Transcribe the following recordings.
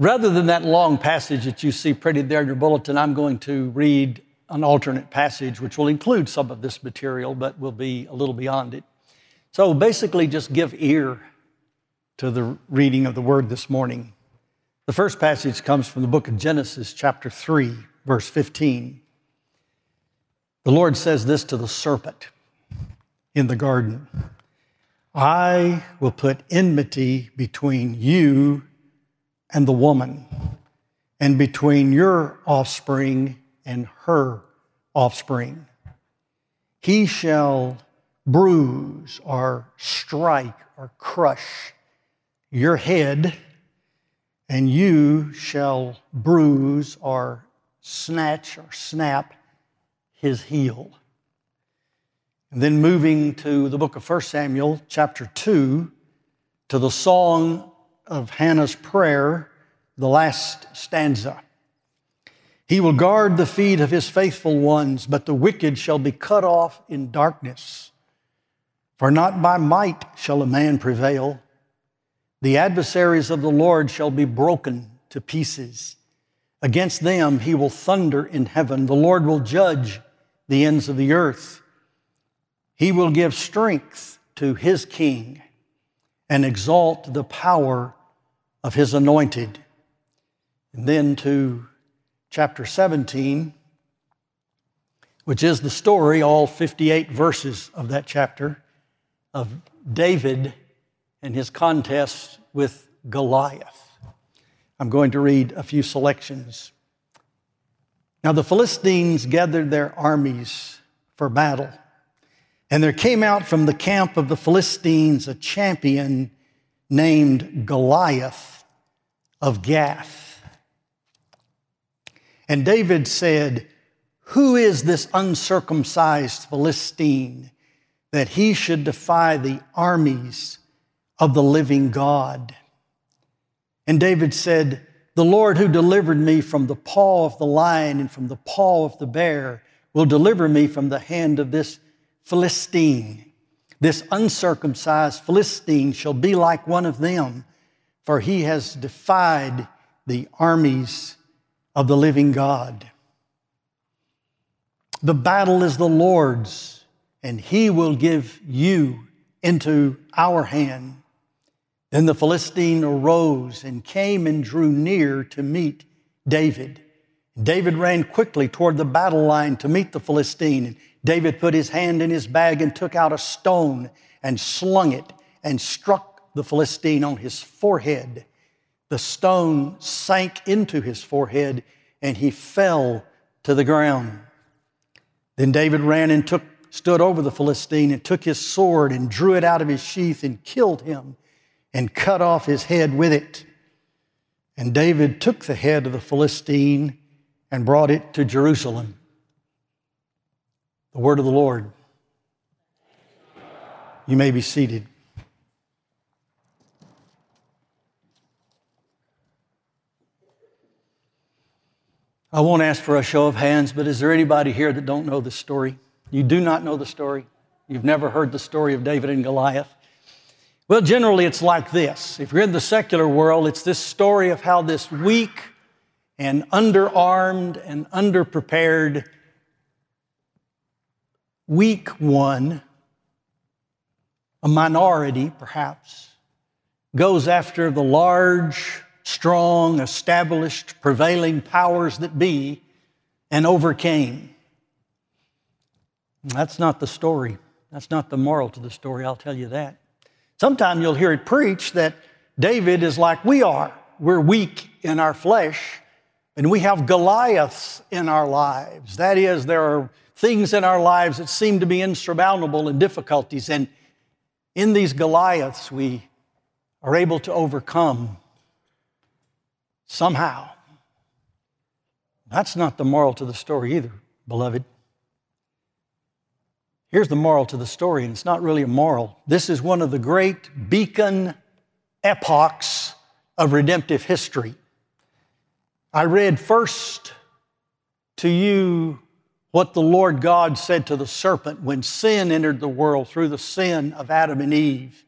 Rather than that long passage that you see printed there in your bulletin, I'm going to read an alternate passage which will include some of this material, but will be a little beyond it. So basically, just give ear to the reading of the word this morning. The first passage comes from the book of Genesis, chapter 3, verse 15. The Lord says this to the serpent in the garden I will put enmity between you and the woman, and between your offspring and her offspring. He shall bruise or strike or crush your head, and you shall bruise or snatch or snap his heel. And then moving to the book of 1 Samuel, chapter 2, to the song of Hannah's prayer, the last stanza. He will guard the feet of his faithful ones, but the wicked shall be cut off in darkness. For not by might shall a man prevail. The adversaries of the Lord shall be broken to pieces. Against them he will thunder in heaven. The Lord will judge the ends of the earth. He will give strength to his king and exalt the power of his anointed. And then to chapter 17, which is the story, all 58 verses of that chapter, of David and his contest with Goliath. I'm going to read a few selections. Now, the Philistines gathered their armies for battle, and there came out from the camp of the Philistines a champion named Goliath of Gath. And David said, Who is this uncircumcised Philistine that he should defy the armies of the living God? And David said, The Lord who delivered me from the paw of the lion and from the paw of the bear will deliver me from the hand of this Philistine. This uncircumcised Philistine shall be like one of them, for he has defied the armies of the living God. The battle is the Lord's, and he will give you into our hand. Then the Philistine arose and came and drew near to meet David. David ran quickly toward the battle line to meet the Philistine. David put his hand in his bag and took out a stone and slung it and struck the Philistine on his forehead. The stone sank into his forehead and he fell to the ground. Then David ran and took, stood over the Philistine and took his sword and drew it out of his sheath and killed him and cut off his head with it. And David took the head of the Philistine and brought it to Jerusalem. The word of the Lord. You may be seated. I won't ask for a show of hands, but is there anybody here that don't know the story? You do not know the story? You've never heard the story of David and Goliath? Well, generally it's like this. If you're in the secular world, it's this story of how this weak and underarmed and underprepared weak one, a minority perhaps, goes after the large, strong, established, prevailing powers that be and overcame. That's not the story. That's not the moral to the story, I'll tell you that. Sometime you'll hear it preached that David is like we are. We're weak in our flesh, and we have Goliaths in our lives. That is, there are things in our lives that seem to be insurmountable and difficulties. And in these Goliaths, we are able to overcome somehow. That's not the moral to the story either, beloved. Here's the moral to the story, and it's not really a moral. This is one of the great beacon epochs of redemptive history. I read first to you what the Lord God said to the serpent when sin entered the world through the sin of Adam and Eve,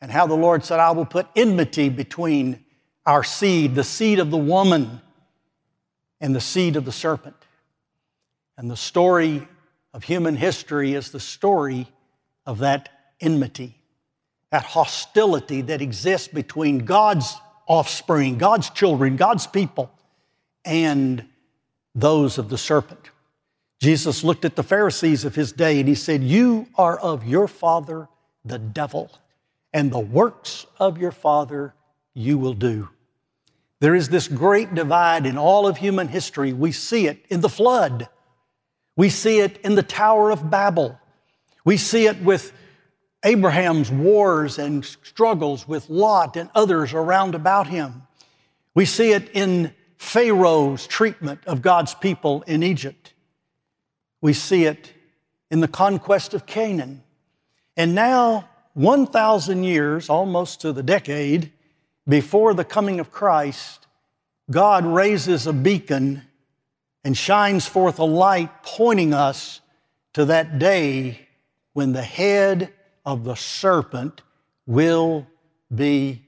and how the Lord said, I will put enmity between our seed, the seed of the woman and the seed of the serpent. And the story of human history is the story of that enmity, that hostility that exists between God's offspring, God's children, God's people, and those of the serpent. Jesus looked at the Pharisees of his day and he said, You are of your father, the devil, and the works of your father you will do. There is this great divide in all of human history. We see it in the flood. We see it in the Tower of Babel. We see it with Abraham's wars and struggles with Lot and others around about him. We see it in Pharaoh's treatment of God's people in Egypt. We see it in the conquest of Canaan. And now, 1,000 years, almost to the decade, before the coming of Christ, God raises a beacon and shines forth a light pointing us to that day when the head of the serpent will be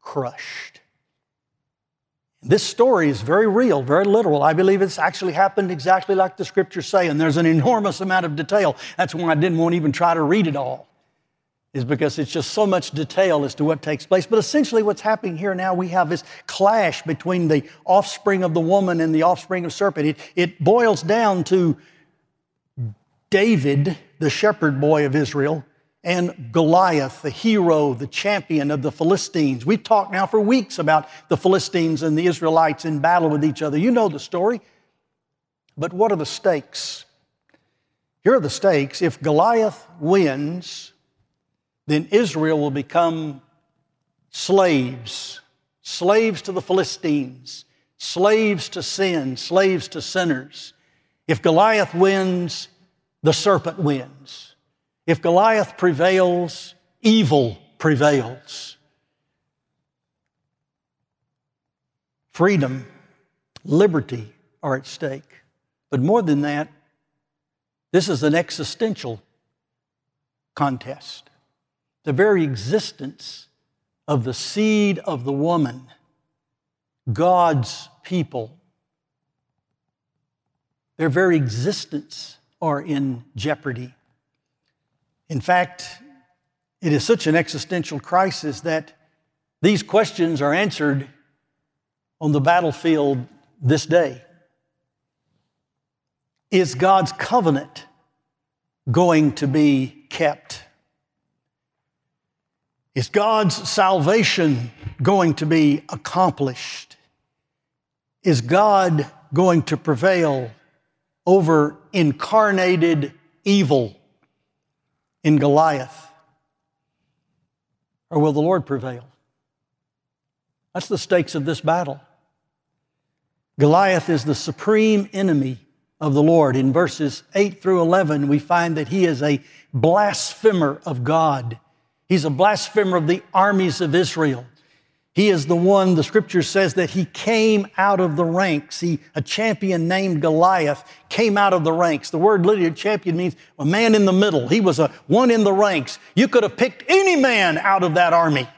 crushed. This story is very real, very literal. I believe it's actually happened exactly like the scriptures say, and there's an enormous amount of detail. That's why I didn't want to even try to read it all, is because it's just so much detail as to what takes place. But essentially, what's happening here now, we have this clash between the offspring of the woman and the offspring of serpent. It, it boils down to David, the shepherd boy of Israel, and Goliath, the hero, the champion of the Philistines. We've talked now for weeks about the Philistines and the Israelites in battle with each other. You know the story. But what are the stakes? Here are the stakes. If Goliath wins, then Israel will become slaves, slaves to the Philistines, slaves to sin, slaves to sinners. If Goliath wins, the serpent wins. If Goliath prevails, evil prevails. Freedom, liberty are at stake. But more than that, this is an existential contest. The very existence of the seed of the woman, God's people, their very existence are in jeopardy. In fact, it is such an existential crisis that these questions are answered on the battlefield this day. Is God's covenant going to be kept? Is God's salvation going to be accomplished? Is God going to prevail over incarnated evil in Goliath? Or will the Lord prevail? That's the stakes of this battle. Goliath is the supreme enemy of the Lord. In verses 8 through 11, we find that he is a blasphemer of God. He's a blasphemer of the armies of Israel. He is the one, the scripture says that he came out of the ranks. He, a champion named Goliath came out of the ranks. The word literally champion means a man in the middle. He was a one in the ranks. You could have picked any man out of that army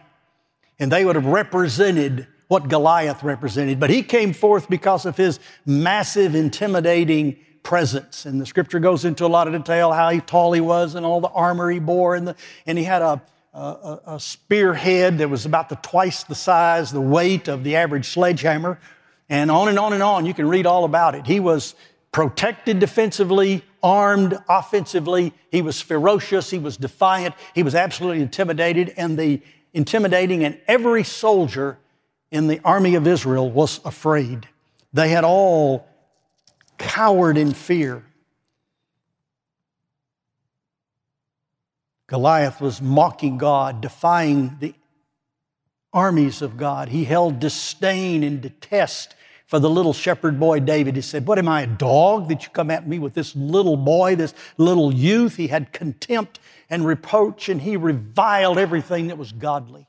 and they would have represented what Goliath represented. But he came forth because of his massive, intimidating presence. And the scripture goes into a lot of detail how tall he was and all the armor he bore and, the, and he had a, a, a spearhead that was about the twice the size, the weight of the average sledgehammer, and on and on and on. You can read all about it. He was protected defensively, armed offensively. He was ferocious. He was defiant. He was absolutely intimidated, and the intimidating, and every soldier in the army of Israel was afraid. They had all cowered in fear. Goliath was mocking God, defying the armies of God. He held disdain and detest for the little shepherd boy David. He said, What am I, a dog that you come at me with this little boy, this little youth? He had contempt and reproach, and he reviled everything that was godly.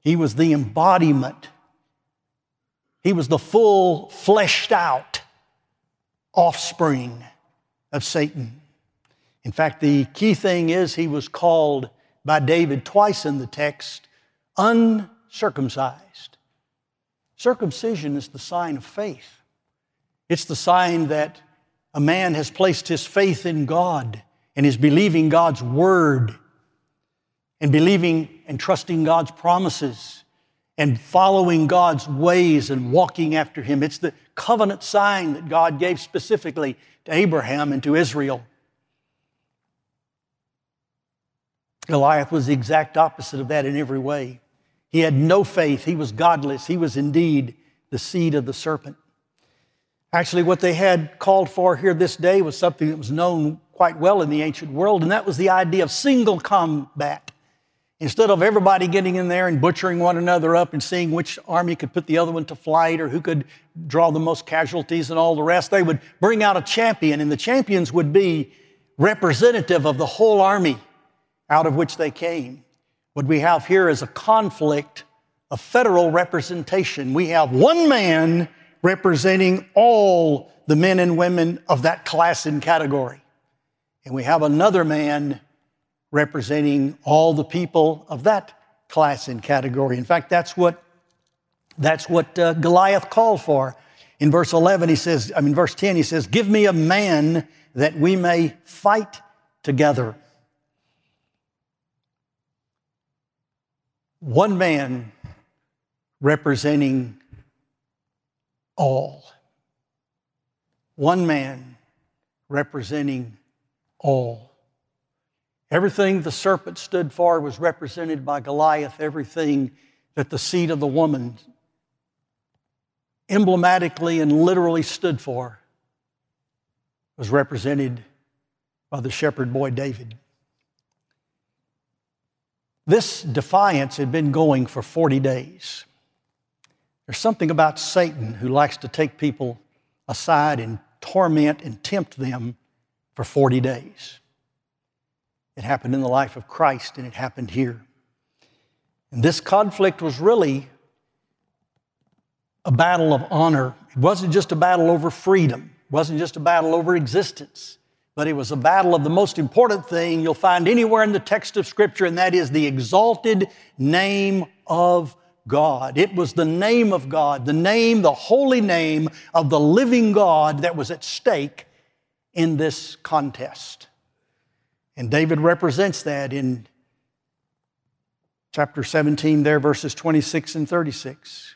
He was the embodiment, he was the full, fleshed out offspring of Satan. In fact, the key thing is he was called by David twice in the text uncircumcised. Circumcision is the sign of faith. It's the sign that a man has placed his faith in God and is believing God's word and believing and trusting God's promises and following God's ways and walking after Him. It's the covenant sign that God gave specifically to Abraham and to Israel. Goliath was the exact opposite of that in every way. He had no faith. He was godless. He was indeed the seed of the serpent. Actually, what they had called for here this day was something that was known quite well in the ancient world, and that was the idea of single combat. Instead of everybody getting in there and butchering one another up and seeing which army could put the other one to flight or who could draw the most casualties and all the rest, they would bring out a champion, and the champions would be representative of the whole army out of which they came. What we have here is a conflict of federal representation. We have one man representing all the men and women of that class and category. And we have another man representing all the people of that class and category. In fact, that's what, that's what uh, Goliath called for. In verse 11, he says, I mean, verse 10, he says, Give me a man that we may fight together. One man representing all. One man representing all. Everything the serpent stood for was represented by Goliath. Everything that the seed of the woman emblematically and literally stood for was represented by the shepherd boy David. This defiance had been going for 40 days. There's something about Satan who likes to take people aside and torment and tempt them for 40 days. It happened in the life of Christ and it happened here. And this conflict was really a battle of honor. It wasn't just a battle over freedom, it wasn't just a battle over existence but it was a battle of the most important thing you'll find anywhere in the text of Scripture, and that is the exalted name of God. It was the name of God, the name, the holy name of the living God that was at stake in this contest. And David represents that in chapter 17, there, verses 26 and 36.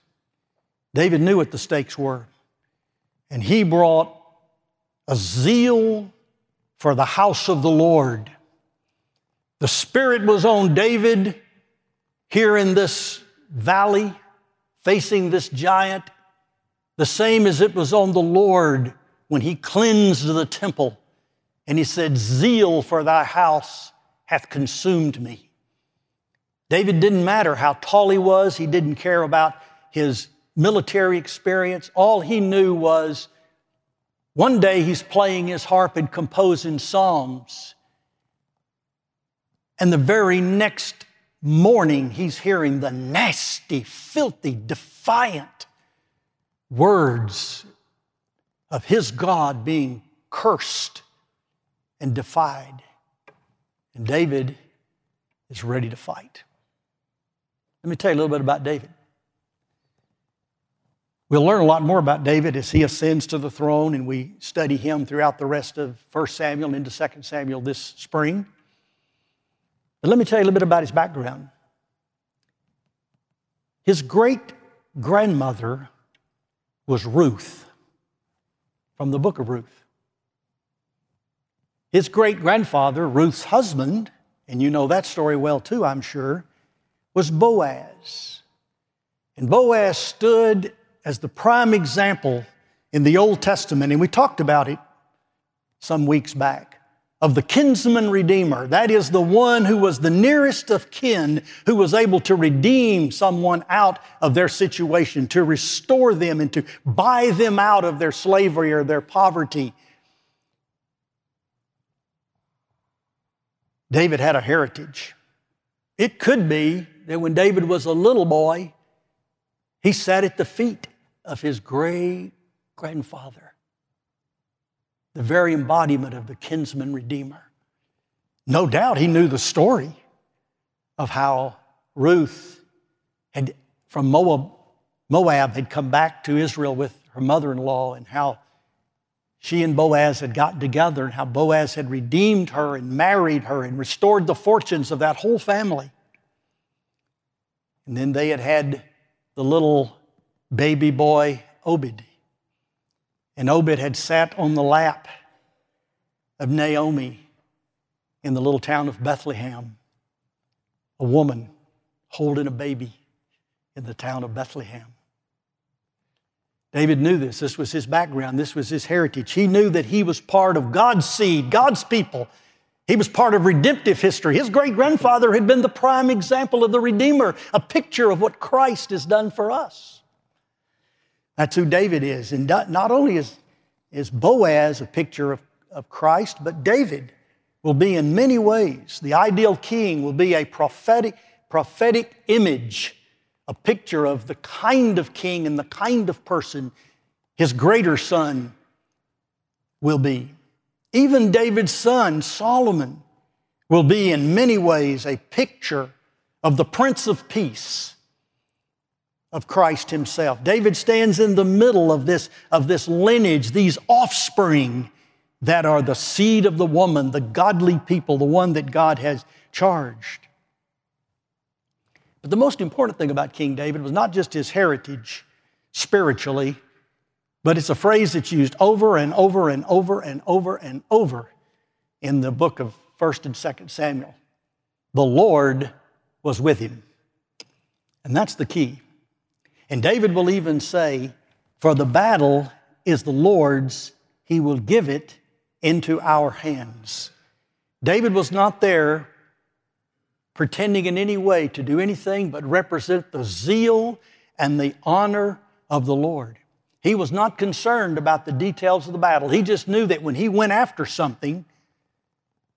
David knew what the stakes were, and he brought a zeal for the house of the Lord. The Spirit was on David here in this valley, facing this giant, the same as it was on the Lord when he cleansed the temple. And he said, Zeal for thy house hath consumed me. David didn't matter how tall he was, he didn't care about his military experience. All he knew was one day he's playing his harp and composing psalms. And the very next morning, he's hearing the nasty, filthy, defiant words of his God being cursed and defied. And David is ready to fight. Let me tell you a little bit about David. We'll learn a lot more about David as he ascends to the throne and we study him throughout the rest of 1 Samuel into 2 Samuel this spring. But let me tell you a little bit about his background. His great grandmother was Ruth from the book of Ruth. His great grandfather, Ruth's husband, and you know that story well too, I'm sure, was Boaz. And Boaz stood as the prime example in the Old Testament, and we talked about it some weeks back, of the kinsman redeemer. That is the one who was the nearest of kin who was able to redeem someone out of their situation, to restore them and to buy them out of their slavery or their poverty. David had a heritage. It could be that when David was a little boy, he sat at the feet of his great grandfather, the very embodiment of the kinsman redeemer. No doubt he knew the story of how Ruth had, from Moab, Moab had come back to Israel with her mother in law and how she and Boaz had gotten together and how Boaz had redeemed her and married her and restored the fortunes of that whole family. And then they had had the little baby boy, Obed. And Obed had sat on the lap of Naomi in the little town of Bethlehem, a woman holding a baby in the town of Bethlehem. David knew this. This was his background. This was his heritage. He knew that he was part of God's seed, God's people. He was part of redemptive history. His great grandfather had been the prime example of the Redeemer, a picture of what Christ has done for us. That's who David is. And not only is, is Boaz a picture of, of Christ, but David will be in many ways. The ideal king will be a prophetic, prophetic image a picture of the kind of king and the kind of person his greater son will be. Even David's son, Solomon, will be in many ways a picture of the Prince of Peace of Christ Himself. David stands in the middle of this, of this lineage, these offspring that are the seed of the woman, the godly people, the one that God has charged. But the most important thing about King David was not just his heritage spiritually, but it's a phrase that's used over and over and over and over and over in the book of 1st and 2nd Samuel. The Lord was with him. And that's the key. And David will even say, For the battle is the Lord's, he will give it into our hands. David was not there pretending in any way to do anything but represent the zeal and the honor of the Lord. He was not concerned about the details of the battle. He just knew that when he went after something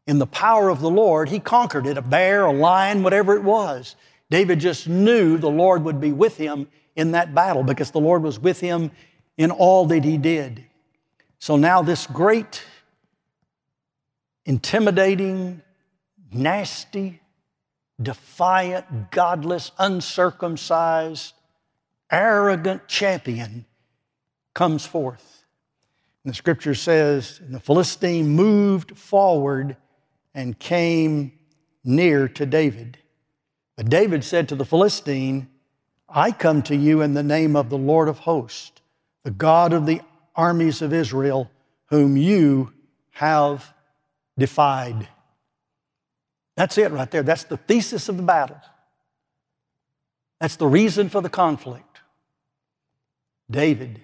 in the power of the Lord, he conquered it a bear, a lion, whatever it was. David just knew the Lord would be with him in that battle because the Lord was with him in all that he did. So now, this great, intimidating, nasty, defiant, godless, uncircumcised, arrogant champion comes forth. And the scripture says, the Philistine moved forward and came near to David. But David said to the Philistine, I come to you in the name of the Lord of hosts, the God of the armies of Israel, whom you have defied. That's it right there. That's the thesis of the battle. That's the reason for the conflict. David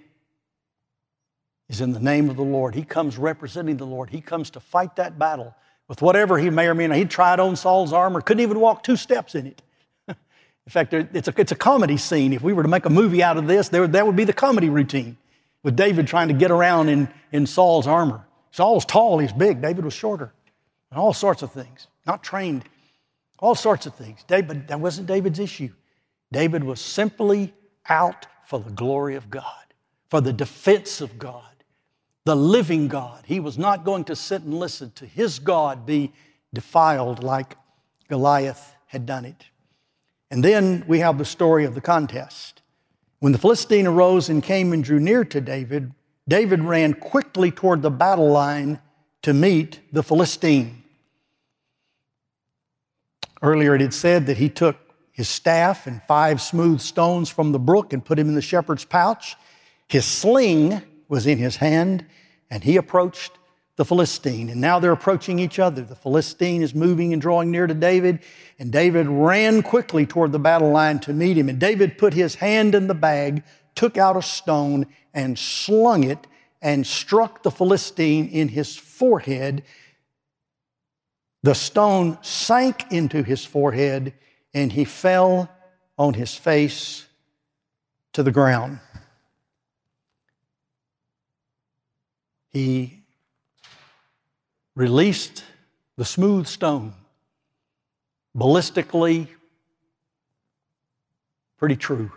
is in the name of the Lord. He comes representing the Lord. He comes to fight that battle with whatever he may or may not. He tried on Saul's armor, couldn't even walk two steps in it. In fact, it's a, it's a comedy scene. If we were to make a movie out of this, there, that would be the comedy routine with David trying to get around in, in Saul's armor. Saul's tall, he's big. David was shorter, and all sorts of things not trained, all sorts of things. David, that wasn't David's issue. David was simply out for the glory of God, for the defense of God, the living God. He was not going to sit and listen to his God be defiled like Goliath had done it. And then we have the story of the contest. When the Philistine arose and came and drew near to David, David ran quickly toward the battle line to meet the Philistine. Earlier it had said that he took his staff and five smooth stones from the brook and put him in the shepherd's pouch. His sling was in his hand, and he approached the Philistine. And now they're approaching each other. The Philistine is moving and drawing near to David, and David ran quickly toward the battle line to meet him. And David put his hand in the bag, took out a stone, and slung it and struck the Philistine in his forehead the stone sank into his forehead and he fell on his face to the ground. He released the smooth stone, ballistically pretty true.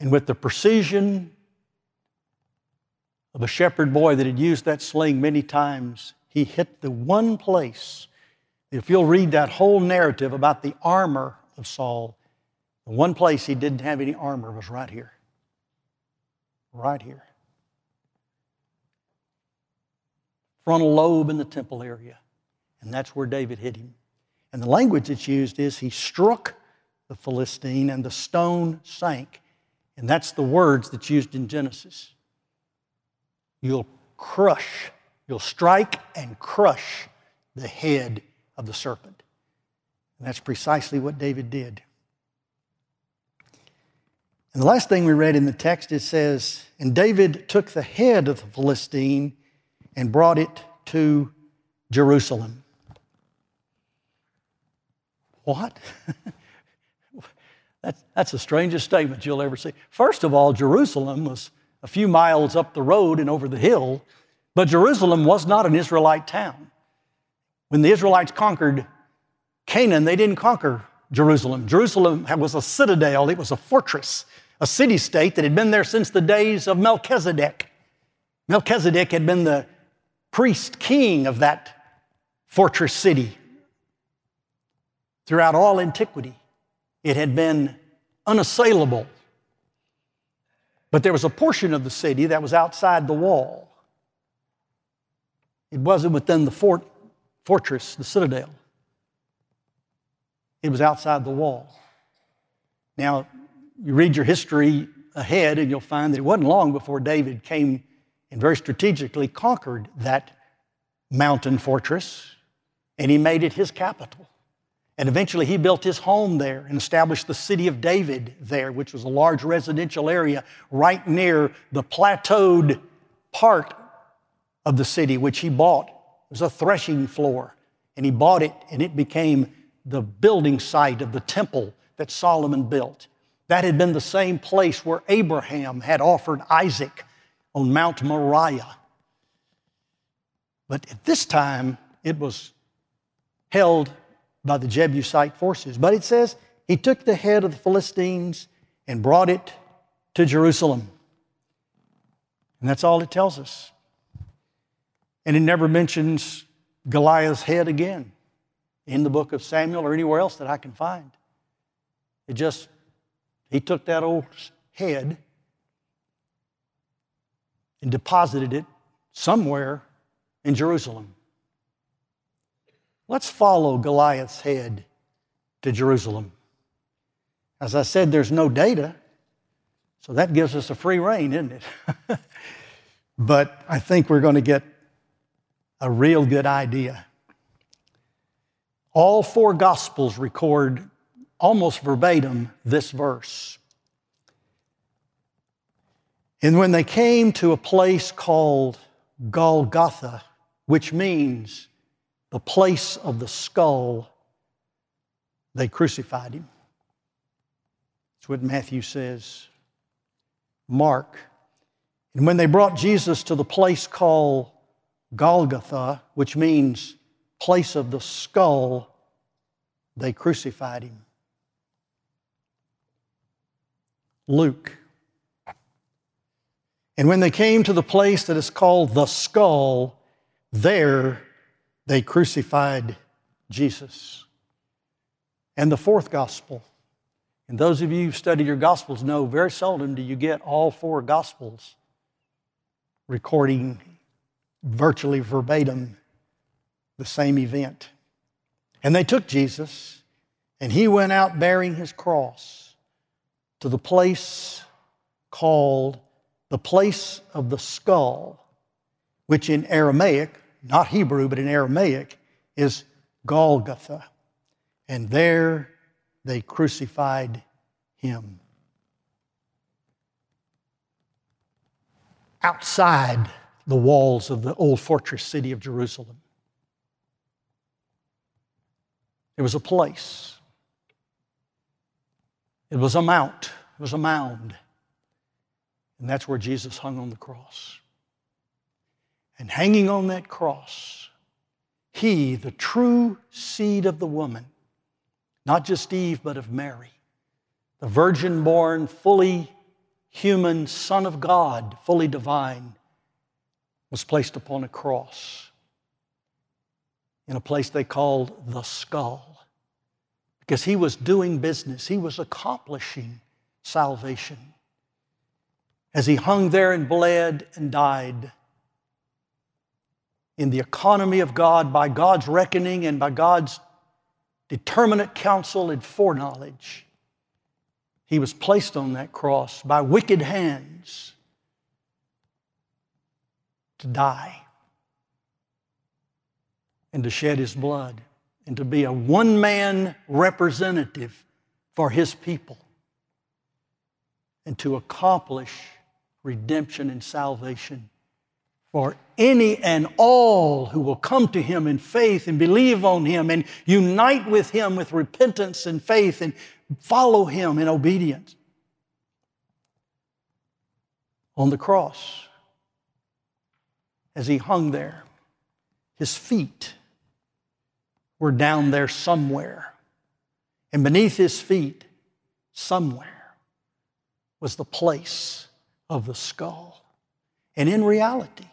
And with the precision of a shepherd boy that had used that sling many times, he hit the one place. If you'll read that whole narrative about the armor of Saul, The one place he didn't have any armor was right here. Right here. Frontal lobe in the temple area. And that's where David hit him. And the language that's used is he struck the Philistine and the stone sank. And that's the words that's used in Genesis. You'll crush, you'll strike and crush the head of the serpent. And that's precisely what David did. And the last thing we read in the text, it says, And David took the head of the Philistine and brought it to Jerusalem. What? that's, that's the strangest statement you'll ever see. First of all, Jerusalem was a few miles up the road and over the hill, but Jerusalem was not an Israelite town. When the Israelites conquered Canaan, they didn't conquer Jerusalem. Jerusalem was a citadel, it was a fortress, a city state that had been there since the days of Melchizedek. Melchizedek had been the priest king of that fortress city. Throughout all antiquity, it had been unassailable. But there was a portion of the city that was outside the wall. It wasn't within the fort, fortress, the citadel. It was outside the wall. Now, you read your history ahead, and you'll find that it wasn't long before David came and very strategically conquered that mountain fortress, and he made it his capital. And eventually he built his home there and established the city of David there, which was a large residential area right near the plateaued part of the city, which he bought. It was a threshing floor, and he bought it, and it became the building site of the temple that Solomon built. That had been the same place where Abraham had offered Isaac on Mount Moriah. But at this time, it was held by the Jebusite forces. But it says he took the head of the Philistines and brought it to Jerusalem. And that's all it tells us. And it never mentions Goliath's head again in the book of Samuel or anywhere else that I can find. It just, he took that old head and deposited it somewhere in Jerusalem. Let's follow Goliath's head to Jerusalem. As I said, there's no data, so that gives us a free rein, isn't it? but I think we're going to get a real good idea. All four Gospels record almost verbatim this verse. And when they came to a place called Golgotha, which means the place of the skull, they crucified him. That's what Matthew says. Mark. And when they brought Jesus to the place called Golgotha, which means place of the skull, they crucified him. Luke. And when they came to the place that is called the skull, there they crucified Jesus. And the fourth gospel. And those of you who've studied your gospels know very seldom do you get all four gospels recording virtually verbatim the same event. And they took Jesus, and he went out bearing his cross to the place called the place of the skull, which in Aramaic, not Hebrew, but in Aramaic, is Golgotha. And there they crucified him. Outside the walls of the old fortress city of Jerusalem. It was a place. It was a mount. It was a mound. And that's where Jesus hung on the cross. And hanging on that cross, he, the true seed of the woman, not just Eve, but of Mary, the virgin born, fully human Son of God, fully divine, was placed upon a cross in a place they called the skull because he was doing business, he was accomplishing salvation. As he hung there and bled and died, in the economy of God, by God's reckoning and by God's determinate counsel and foreknowledge, he was placed on that cross by wicked hands to die and to shed his blood and to be a one man representative for his people and to accomplish redemption and salvation for any and all who will come to him in faith and believe on him and unite with him with repentance and faith and follow him in obedience. On the cross, as he hung there, his feet were down there somewhere. And beneath his feet, somewhere, was the place of the skull. And in reality,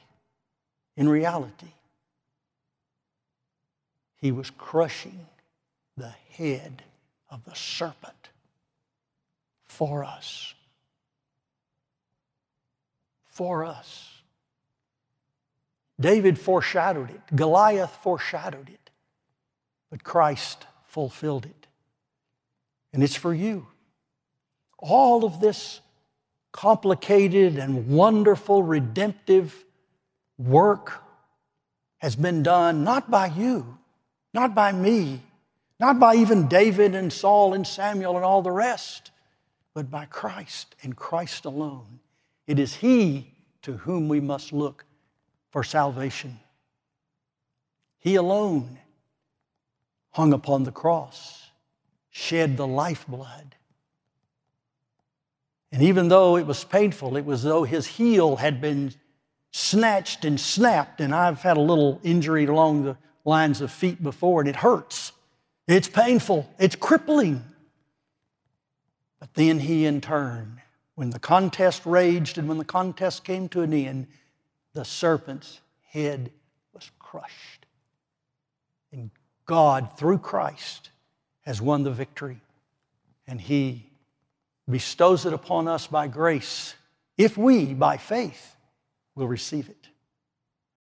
in reality, he was crushing the head of the serpent for us. For us. David foreshadowed it, Goliath foreshadowed it, but Christ fulfilled it. And it's for you. All of this complicated and wonderful redemptive work has been done not by you, not by me, not by even David and Saul and Samuel and all the rest, but by Christ and Christ alone. It is He to whom we must look for salvation. He alone hung upon the cross, shed the lifeblood. And even though it was painful, it was though his heel had been snatched and snapped. And I've had a little injury along the lines of feet before, and it hurts. It's painful, it's crippling. But then he, in turn, when the contest raged and when the contest came to an end, the serpent's head was crushed. And God, through Christ, has won the victory. And he bestows it upon us by grace if we, by faith, will receive it.